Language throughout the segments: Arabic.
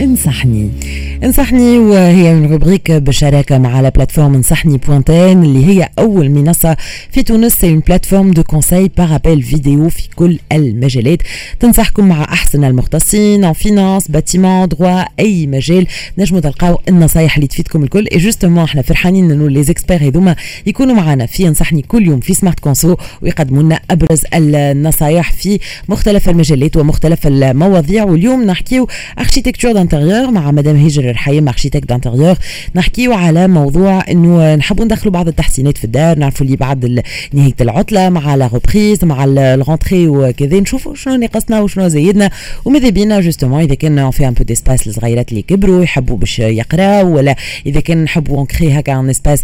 انصحني. انصحني وهي من rubrique بالشراكه مع la plateforme انصحني بوان تي ان اللي هي أول منصة في تونس. c'est une plateforme de conseil par appel vidéo في كل المجالات. تنصحكم مع أحسن المختصين en finance bâtiment droit أي مجال. نجموا تلقاو النصايح اللي تفيدكم الكل. et justement إحنا فرحانين إنه لي زيكسبير هذوما يكونوا معنا في انصحني كل يوم في Smart Conso ويقدموا لنا أبرز النصايح في مختلف المجالات ومختلف المواضيع. واليوم نحكيو architecture d'intérieur مع مدام هجر الحيم architecte d'intérieur. نحكيو على موضوع إنه نحبوا ندخلوا بعض التحسينات في الدار نعرفوا اللي بعد نهاية العطلة مع la reprise مع la rentrée وكذا نشوفوا شنو نقصنا وشنو زيدنا وماذا بينا justement إذا كان في un peu d'espace للصغيرات اللي كبروا يحبوا باش يقراوا ولا إذا كان نحبوا نكري هكا un espace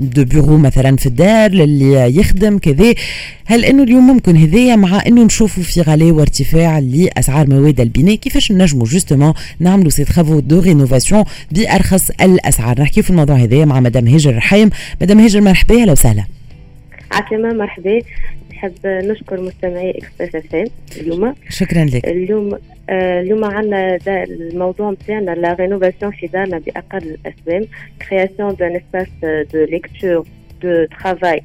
de bureau مثلا في الدار للي يخدم كذا. هل إنه اليوم ممكن هذايا مع إنه نشوفوا في غلاء وارتفاع لأسعار مواد البناء؟ كيفاش نجموا justement نعملوا ces travaux de rénovation بأرخص الأسعار؟ نحكيو في الموضوع هذايا مع مدام هاجر الرحيم مدام هاجر مرحبا أهلا وسهلا. عسلامة مرحبا. نحب نشكر مستمعي إكسبريس إف ام اليوم. شكرا لك. اليوم آه اليوم عندنا الموضوع نتاعنا la rénovation في دارنا باقل الاسعار création d'un espace de lecture de travail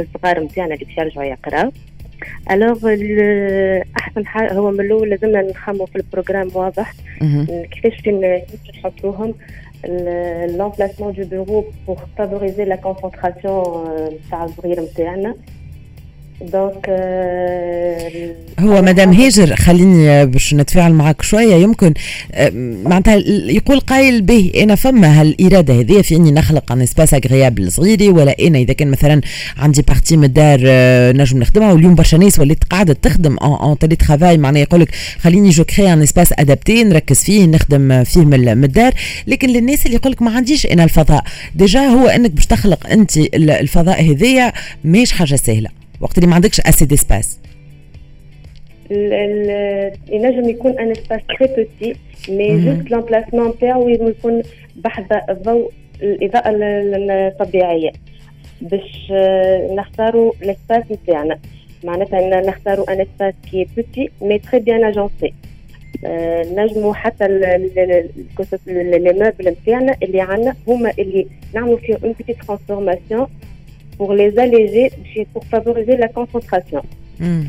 الصغار نتاعنا اللي باش يرجعوا يقراو alors أحسن حاجة هو من الأول لازمنا نخممو في ال programme واضح. كيفاش نحطوهم. l'emplacement du bureau pour favoriser la concentration تاع الصغير نتاعنا donc هو مدام هاجر خليني باش نتفاعل معك شوية. يمكن معناتها يقول قايل به أنا فما هالإرادة هذه في أني نخلق un espace agréable صغيري ولا أنا إذا كان مثلا عندي partie من الدار نجم نخدمها واليوم برشا ناس ولات قاعدة تخدم en télétravail معناها يقول لك خليني je crée un espace adapté نركز فيه نخدم فيه من الدار. لكن للناس اللي يقول لك ما عنديش أنا الفضاء. déjà هو أنك باش تخلق أنت الفضاء هذيا ماهيش حاجة سهلة. وقت اللي ما عندكش assez d'espace ينجم يكون un espace très petit mais juste l'emplacement نتاعو يكون بحذا الضوء الإضاءة الطبيعية. باش نختاروا ال espace نتاعنا معناتها نختاروا un espace qui est petit mais très bien agencé نجموا حتى les meubles نتاعنا اللي عندنا هما اللي نعملوا فيهم une petite transformation pour les alléger, pour favoriser la concentration. Mm.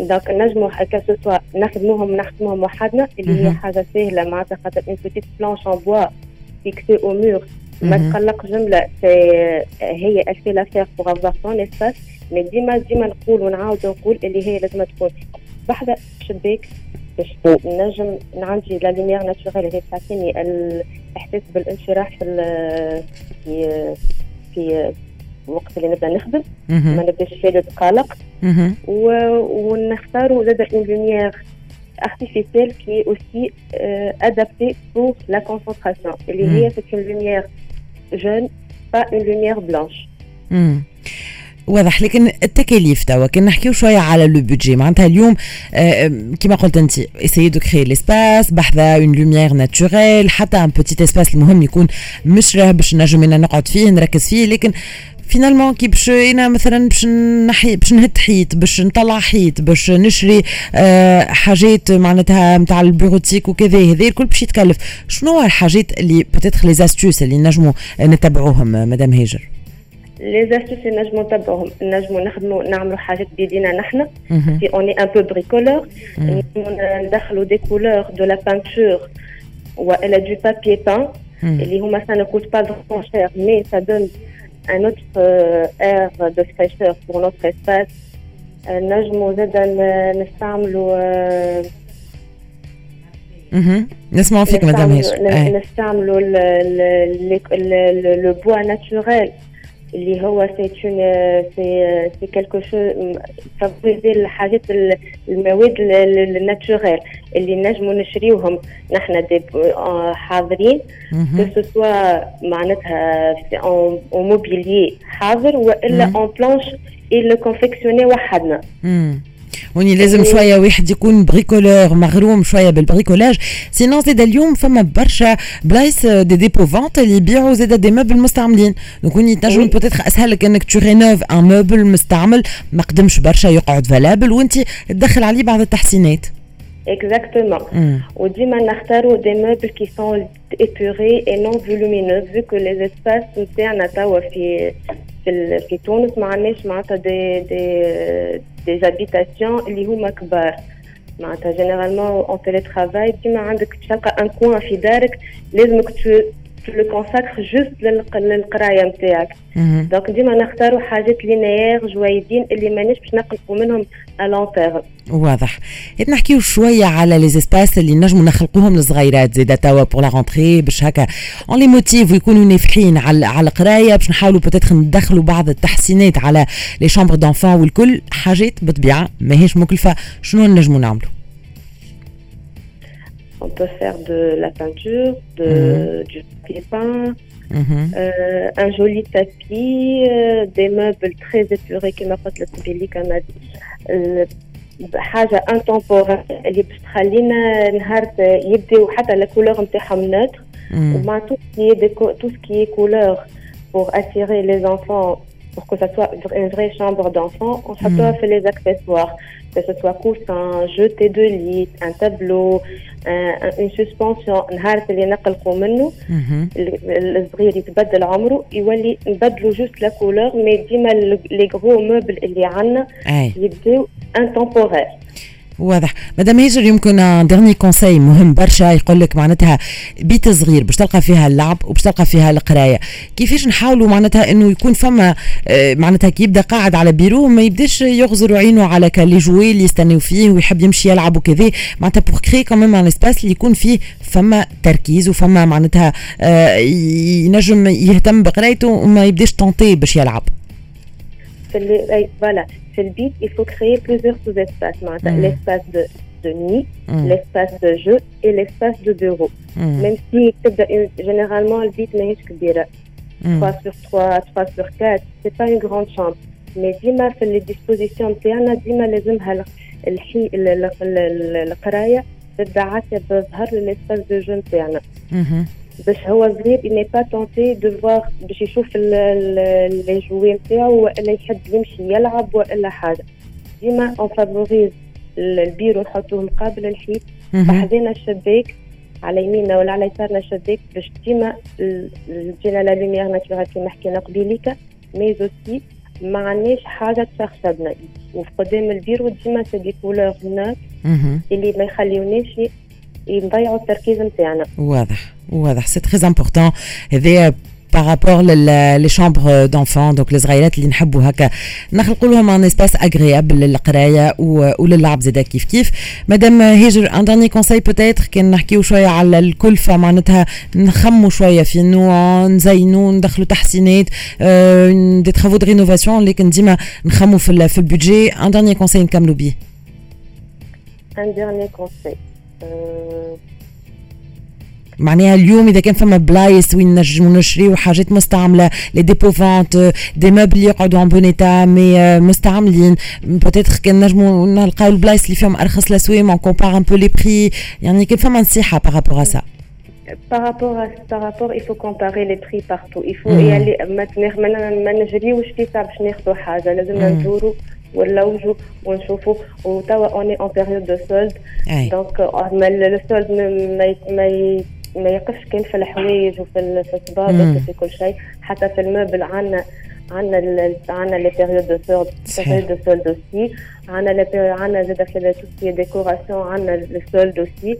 donc نجموا ce soit نخدموهم نخدموهم وحدنا. اللي هي حاجة سهله معناتها خاطر une petite planche en bois fixée au mur ما تقلق جملة هي fait l'affaire pour avoir son espace. mais ديما ديما نقول ونعاود نقول اللي هي لازم تكون بحذا شباك باش نجم عندي la lumière naturelle اللي تعطيني الاحساس بالانشراح في في في وقت اللي نبدأ نخدم. ما نبدأش فيه قلق ونختاروا زاد une lumière artificielle qui est aussi euh, adaptée pour la concentration. اللي هي c'est une lumière jaune, pas une lumière blanche. واضح. لكن التكاليف توا كان نحكيو شوية على le budget معناتها اليوم كيما قلت أنت essayer de créer l'espace بحذا une lumière naturelle حتى un petit espace المهم يكون مشره باش نجم نقعد فيه نركز فيه. لكن finalement كي باش أنا مثلا باش نحي باش نهد حيط باش نطلع حيط باش نشري آه حاجات معناتها نتاع ال bureautique وكذا هذا الكل باش يتكلف. شنو هو الحاجات اللي بتدخل les astuces اللي نجموا نتبعوهم مدام هاجر؟ les astuces اللي نجموا نتبعوهم نجموا نخدموا نعملوا حاجات بيدينا نحن. si on est un peu bricoleur ندخلوا des couleurs de la peinture والا du papier peint اللي هما ça ne coûte pas vraiment cher mais ça donne un autre euh, air de fraîcheur pour notre espace. نجموا زاد نستعملوا أها نسمعوا فيك مدام هاجر نستعملوا le bois naturel اللي هو c'est c'est c'est quelque chose favoriser الحاجات المواد ال naturelles اللي نجموا نشريوهم. نحن déjà حاضرين. que ce soit معناتها un mobilier حاضر وإلا une planche اللي confectionner وحدنا وني لازم شوية واحد يكون bricoleur مغروم شوية بال bricolage sinon زاد اليوم فما برشا بلايص des dépôts-vente اللي يبيعوا زاد des meubles مستعملين donc وني تنجم peut-être اسهل لك انك tu rénoves un meuble مستعمل ما قدمش برشا يقعد فالابل وانت تدخل عليه بعض التحسينات Exactement. Mm. Ou dit des meubles qui sont épurés et non volumineux, vu que les espaces internes في في تونس ما عندناش معناتها des des des habitations اللي هما كبار. معناتها généralement en télétravail ديما عندك تلقى un coin في دارك لازمك le consacres juste للقراية نتاعك. donc ديما نختاروا حاجات linéaires جويدين اللي مانيش باش نقلقوا منهم لون تيرم واضح. نحكيو شوية على les espaces اللي نجموا نخلقوهم للصغيرات. زيد توا pour la rentrée باش هكا on les motive ويكونوا نافحين على على القراية باش نحاولوا peut-être ندخلوا بعض التحسينات على les chambres d'enfants والكل. حاجات بالطبيعة ماهيش مكلفة. شنو نجموا نعملوا؟ On peut faire de la peinture, de, mhm. du papier peint, mhm. euh, un joli tapis, euh, des meubles très épurés qui m'apportent le public comme a dit. حاجه انتمبورال اللي باش تخلينا نهار يبداو حتى لا كولور نتاعهم نوتر ومع تو سكي تو سكي كولور pour attirer les enfants pour que ça soit une vraie chambre d'enfant on s'attend fait les accessoires Que ce soit coussin, jeté de lit, un tableau, un, une suspension نهار اللي نقلقوا منه الصغير يتبدل عمره يولي نبدلوا juste la couleur mais ديما les gros meubles اللي عندنا يبداو intemporels واضح. مدام هاجر يمكن dernier conseil مهم برشا يقول لك معناتها بيت صغير باش تلقى فيها اللعب وباش تلقى فيها القراية. كيفاش نحاولوا معناتها إنه يكون فما آه، معناتها كي يبدأ قاعد على بيرو ما يبداش يغزر عينه على ك les jouets اللي يستناو فيه ويحب يمشي يلعب وكذا. معناتها pour créer quand même un espace اللي يكون فيه فما تركيز وفما معناتها آه، ينجم يهتم بقرايته وما يبداش tenté باش يلعب. فوالا في البيت il faut créer plusieurs sous-espaces معناتها l'espace de de nid, l'espace de jeu et l'espace de bureau. Même si généralement le bit ماهيش كبيرة 3 sur 3, 3 sur 4, c'est pas une grande chambre. Mais ديما في les dispositions نتاعنا ديما لازمها الحي القراية تبدا بظهر l'espace de jeu نتاعنا. باش هو صغير n'est pas tenté de voir باش يشوف les jouets نتاعو والا يحب يمشي يلعب والا حاجة. ديما on favorise ال bureau نحطوه مقابل الحيط. بحذينا الشباك على يميننا ولا على يسارنا الشباك باش ديما تجينا la lumière naturelle كيما حكينا قبيليكا mais aussi ما عندناش حاجة تشخصبنا وفي قدام البيرو ديما c'est des couleurs neutres اللي ما يخليوناش يضيعوا التركيز نتاعنا. واضح واضح. c'est très important هذايا par rapport les chambres d'enfants donc الصغيرات اللي نحبوا هكا نخلقوا لهم un espace agréable للقراية وللعب زادا كيف كيف. مدام هاجر un dernier conseil peut-être كان نحكيو شوية على الكلفة معناتها نخموا شوية في انه نزينوا ندخلوا تحسينات des travaux de rénovation لكن ديما نخموا في في ال budget. un dernier conseil نكملوا بيه. un dernier conseil معناها اليوم إذا كان فما بلايص وين نجموا نشريو حاجات مستعملة les dépôts-vente des meubles يقعدوا en bon état mais مستعملين. peut-être كان نجموا نلقاو البلايص اللي فيهم أرخص الاسواق on compare un peu les prix يعني كان فما نصيحة par rapport à ça par rapport à par rapport il faut comparer les prix partout. Il faut y aller ما نجريوش في ساعه باش ناخذوا حاجة. لازم نزوروا ونلوجوا ونشوفوا وتوا on est en période de solde donc le solde ما ما يقفش كان في الحوايج وفي في الصبابط وفي كل شيء حتى في الموبل عندنا عندنا عندنا les périodes de solde période de solde aussi عندنا عندنا زاد في toute décoration عندنا le solde aussi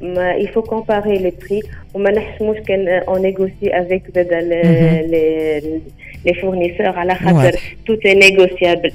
mais il faut comparer les prix. وما نحشموش كان on négocie avec les, les, les fournisseurs على خاطر tout est négociable.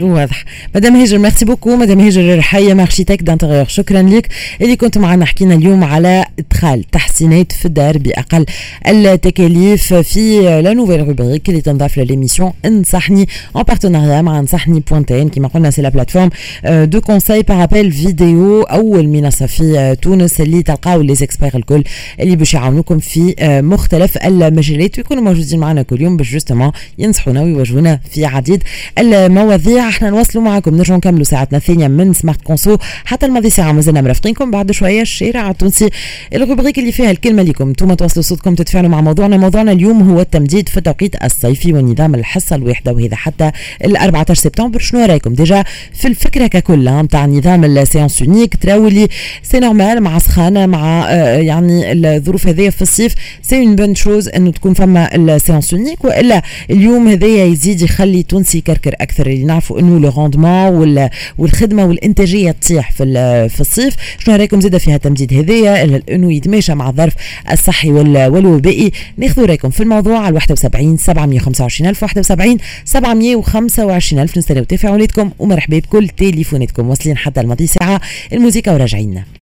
واضح. مدام هاجر merci beaucoup مدام هاجر رحيم architecte d'intérieur شكرا لك. اللي كنت معنا حكينا اليوم على إدخال تحسينات في الدار بأقل التكاليف في la nouvelle rubrique اللي تنضاف ل l'émission إنصحني en partenariat مع إنصحني point tn كما قلنا c'est la plateforme de conseil par appel vidéo أول منصة في تونس اللي تلقاو لي زيكسبير الكل اللي باش يعاونوكم في مختلف المجالات ويكونوا موجودين معنا كل يوم باش justement ينصحونا ويوجهونا في عديد المواضيع. إحنا نواصلوا معكم نرجعوا نكملوا ساعتنا الثانية من Smart Conso حتى الماضي ساعة مازلنا مرافقينكم. بعد شوية الشارع التونسي ال rubrique اللي فيها الكلمة لكم أنتم توصلوا صوتكم تتفاعلوا مع موضوعنا. موضوعنا اليوم هو التمديد في التوقيت الصيفي ونظام الحصة الواحدة وهذا حتى ال 14 سبتمبر. شنو رأيكم؟ déjà في الفكرة ككل نتاع نظام ال séance unique تراو اللي c'est normal مع سخانه مع آه، يعني الظروف هذه في الصيف. c'est une bonne chose إنه تكون فما ال séance unique وإلا اليوم هذايا يزيد يخلي تونسي يكركر أكثر. اللي نعرفوا انه le rendement والخدمة والإنتاجية تطيح في في الصيف. شنو رايكم زادة فيها تمديد هذايا؟ انه يتماشى مع الظرف الصحي والوبائي. ناخذوا رأيكم في الموضوع على 71 725 ألف 71 725 ألف. نستناو تفاعلاتكم ومرحبا بكل تليفوناتكم واصلين حتى الماضي ساعة. الموسيقى وراجعين